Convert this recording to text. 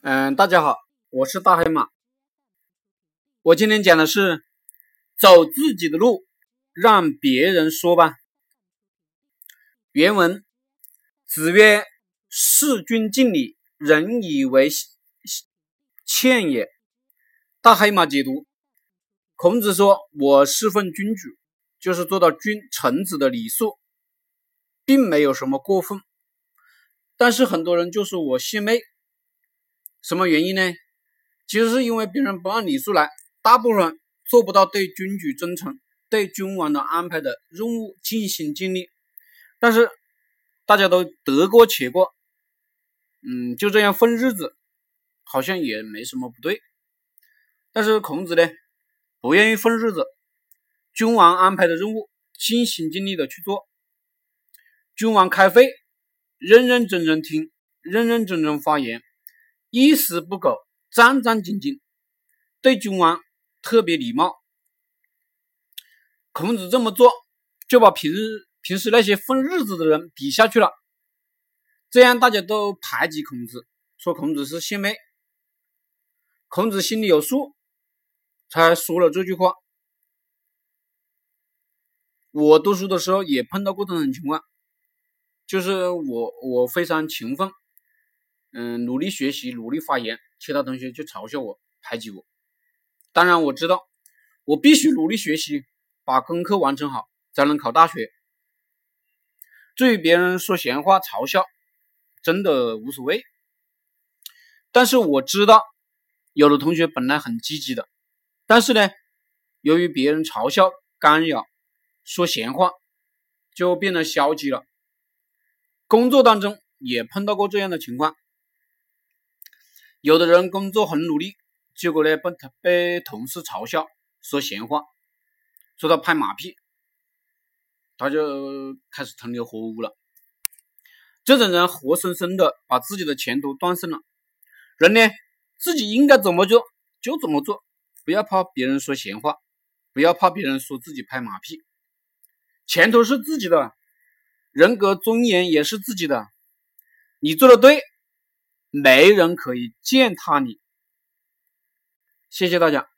嗯，大家好，我是大黑马。我今天讲的是走自己的路，让别人说吧。原文：子曰：“事君敬礼，人以为谦也。”大黑马解读：孔子说：“我侍奉君主，就是做到君臣子的礼数，并没有什么过分。但是很多人就说我献媚。”什么原因呢？其实是因为别人不按礼数来，大部分做不到对君主忠诚，对君王的安排的任务尽心尽力。但是大家都得过且过，嗯，就这样混日子，好像也没什么不对。但是孔子呢，不愿意混日子，君王安排的任务尽心尽力的去做。君王开会，认认真真听，认认真真发言。一丝不苟，战战兢兢，对君王特别礼貌。孔子这么做，就把平日平时那些混日子的人比下去了。这样大家都排挤孔子，说孔子是献媚。孔子心里有数，才说了这句话。我读书的时候也碰到过这种情况，就是我我非常勤奋。嗯，努力学习，努力发言，其他同学就嘲笑我，排挤我。当然，我知道我必须努力学习，把功课完成好，才能考大学。至于别人说闲话、嘲笑，真的无所谓。但是我知道，有的同学本来很积极的，但是呢，由于别人嘲笑、干扰、说闲话，就变得消极了。工作当中也碰到过这样的情况。有的人工作很努力，结果呢被他被同事嘲笑，说闲话，说他拍马屁，他就开始同流合污了。这种人活生生的把自己的前途断送了。人呢，自己应该怎么做就怎么做，不要怕别人说闲话，不要怕别人说自己拍马屁。前途是自己的，人格尊严也是自己的，你做的对。没人可以践踏你。谢谢大家。